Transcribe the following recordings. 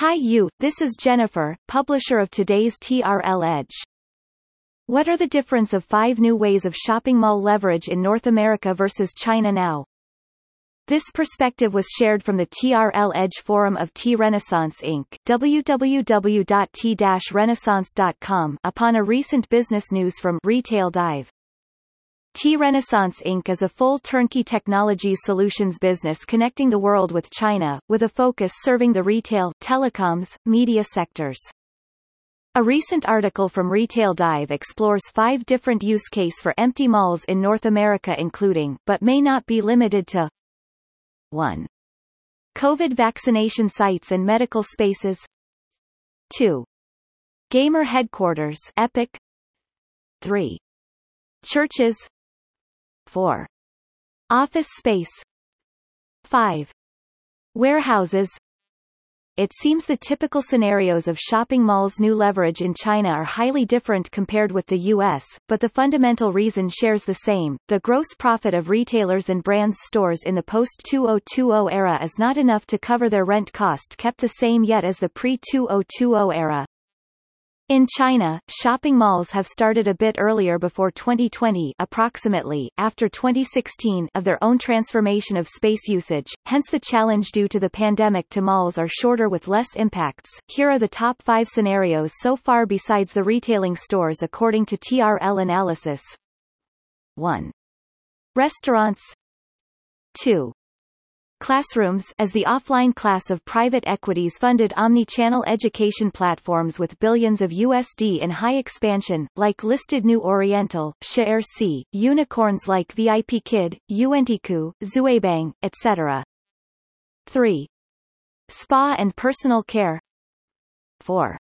Hi you, this is Jennifer, publisher of today's TRL Edge. What are the difference of five new ways of shopping mall leverage in North America versus China now? This perspective was shared from the TRL Edge forum of T-Renaissance Inc. www.t-renaissance.com upon a recent business news from Retail Dive. T-Renaissance Inc. is a full turnkey technology solutions business connecting the world with China, with a focus serving the retail, telecoms, media sectors. A recent article from Retail Dive explores five different use case for empty malls in North America including, but may not be limited to 1. COVID vaccination sites and medical spaces 2. Gamer headquarters Epic 3. Churches 4. Office space 5. Warehouses it seems the typical scenarios of shopping malls' new leverage in China are highly different compared with the U.S., but the fundamental reason shares the same. The gross profit of retailers and brands stores in the post-2020 era is not enough to cover their rent cost kept the same yet as the pre-2020 era. In China, shopping malls have started a bit earlier before 2020 approximately, after 2016 of their own transformation of space usage, hence the challenge due to the pandemic to malls are shorter with less impacts. Here are the top five scenarios so far besides the retailing stores according to TRL analysis. 1. Restaurants 2. Classrooms as the offline class of private equities-funded omni-channel education platforms with billions of USD in high expansion, like listed New Oriental, ShareC, unicorns like VIP Kid, Yuantiku, Zuoyebang, etc. 3. Spa and personal care 4.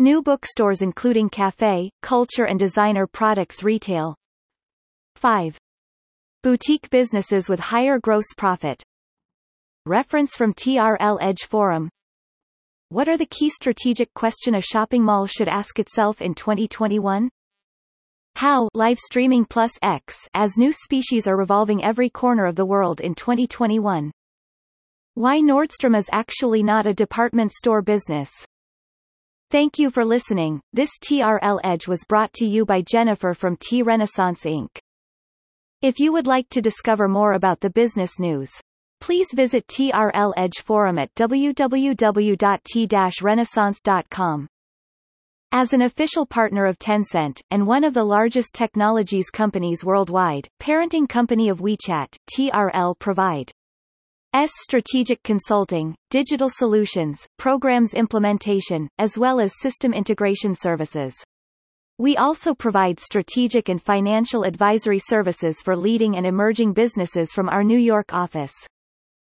New bookstores including cafe, culture and designer products retail 5. Boutique businesses with higher gross profit Reference from TRL Edge Forum What are the key strategic question a shopping mall should ask itself in 2021? How live streaming plus X as new species are revolving every corner of the world in 2021. Why Nordstrom is actually not a department store business. Thank you for listening. This TRL Edge was brought to you by Jennifer from T Renaissance Inc. If you would like to discover more about the business news, Please visit TRL Edge Forum at www.t-renaissance.com. As an official partner of Tencent, and one of the largest technologies companies worldwide, parenting company of WeChat, TRL provide S strategic consulting, digital solutions, programs implementation, as well as system integration services. We also provide strategic and financial advisory services for leading and emerging businesses from our New York office.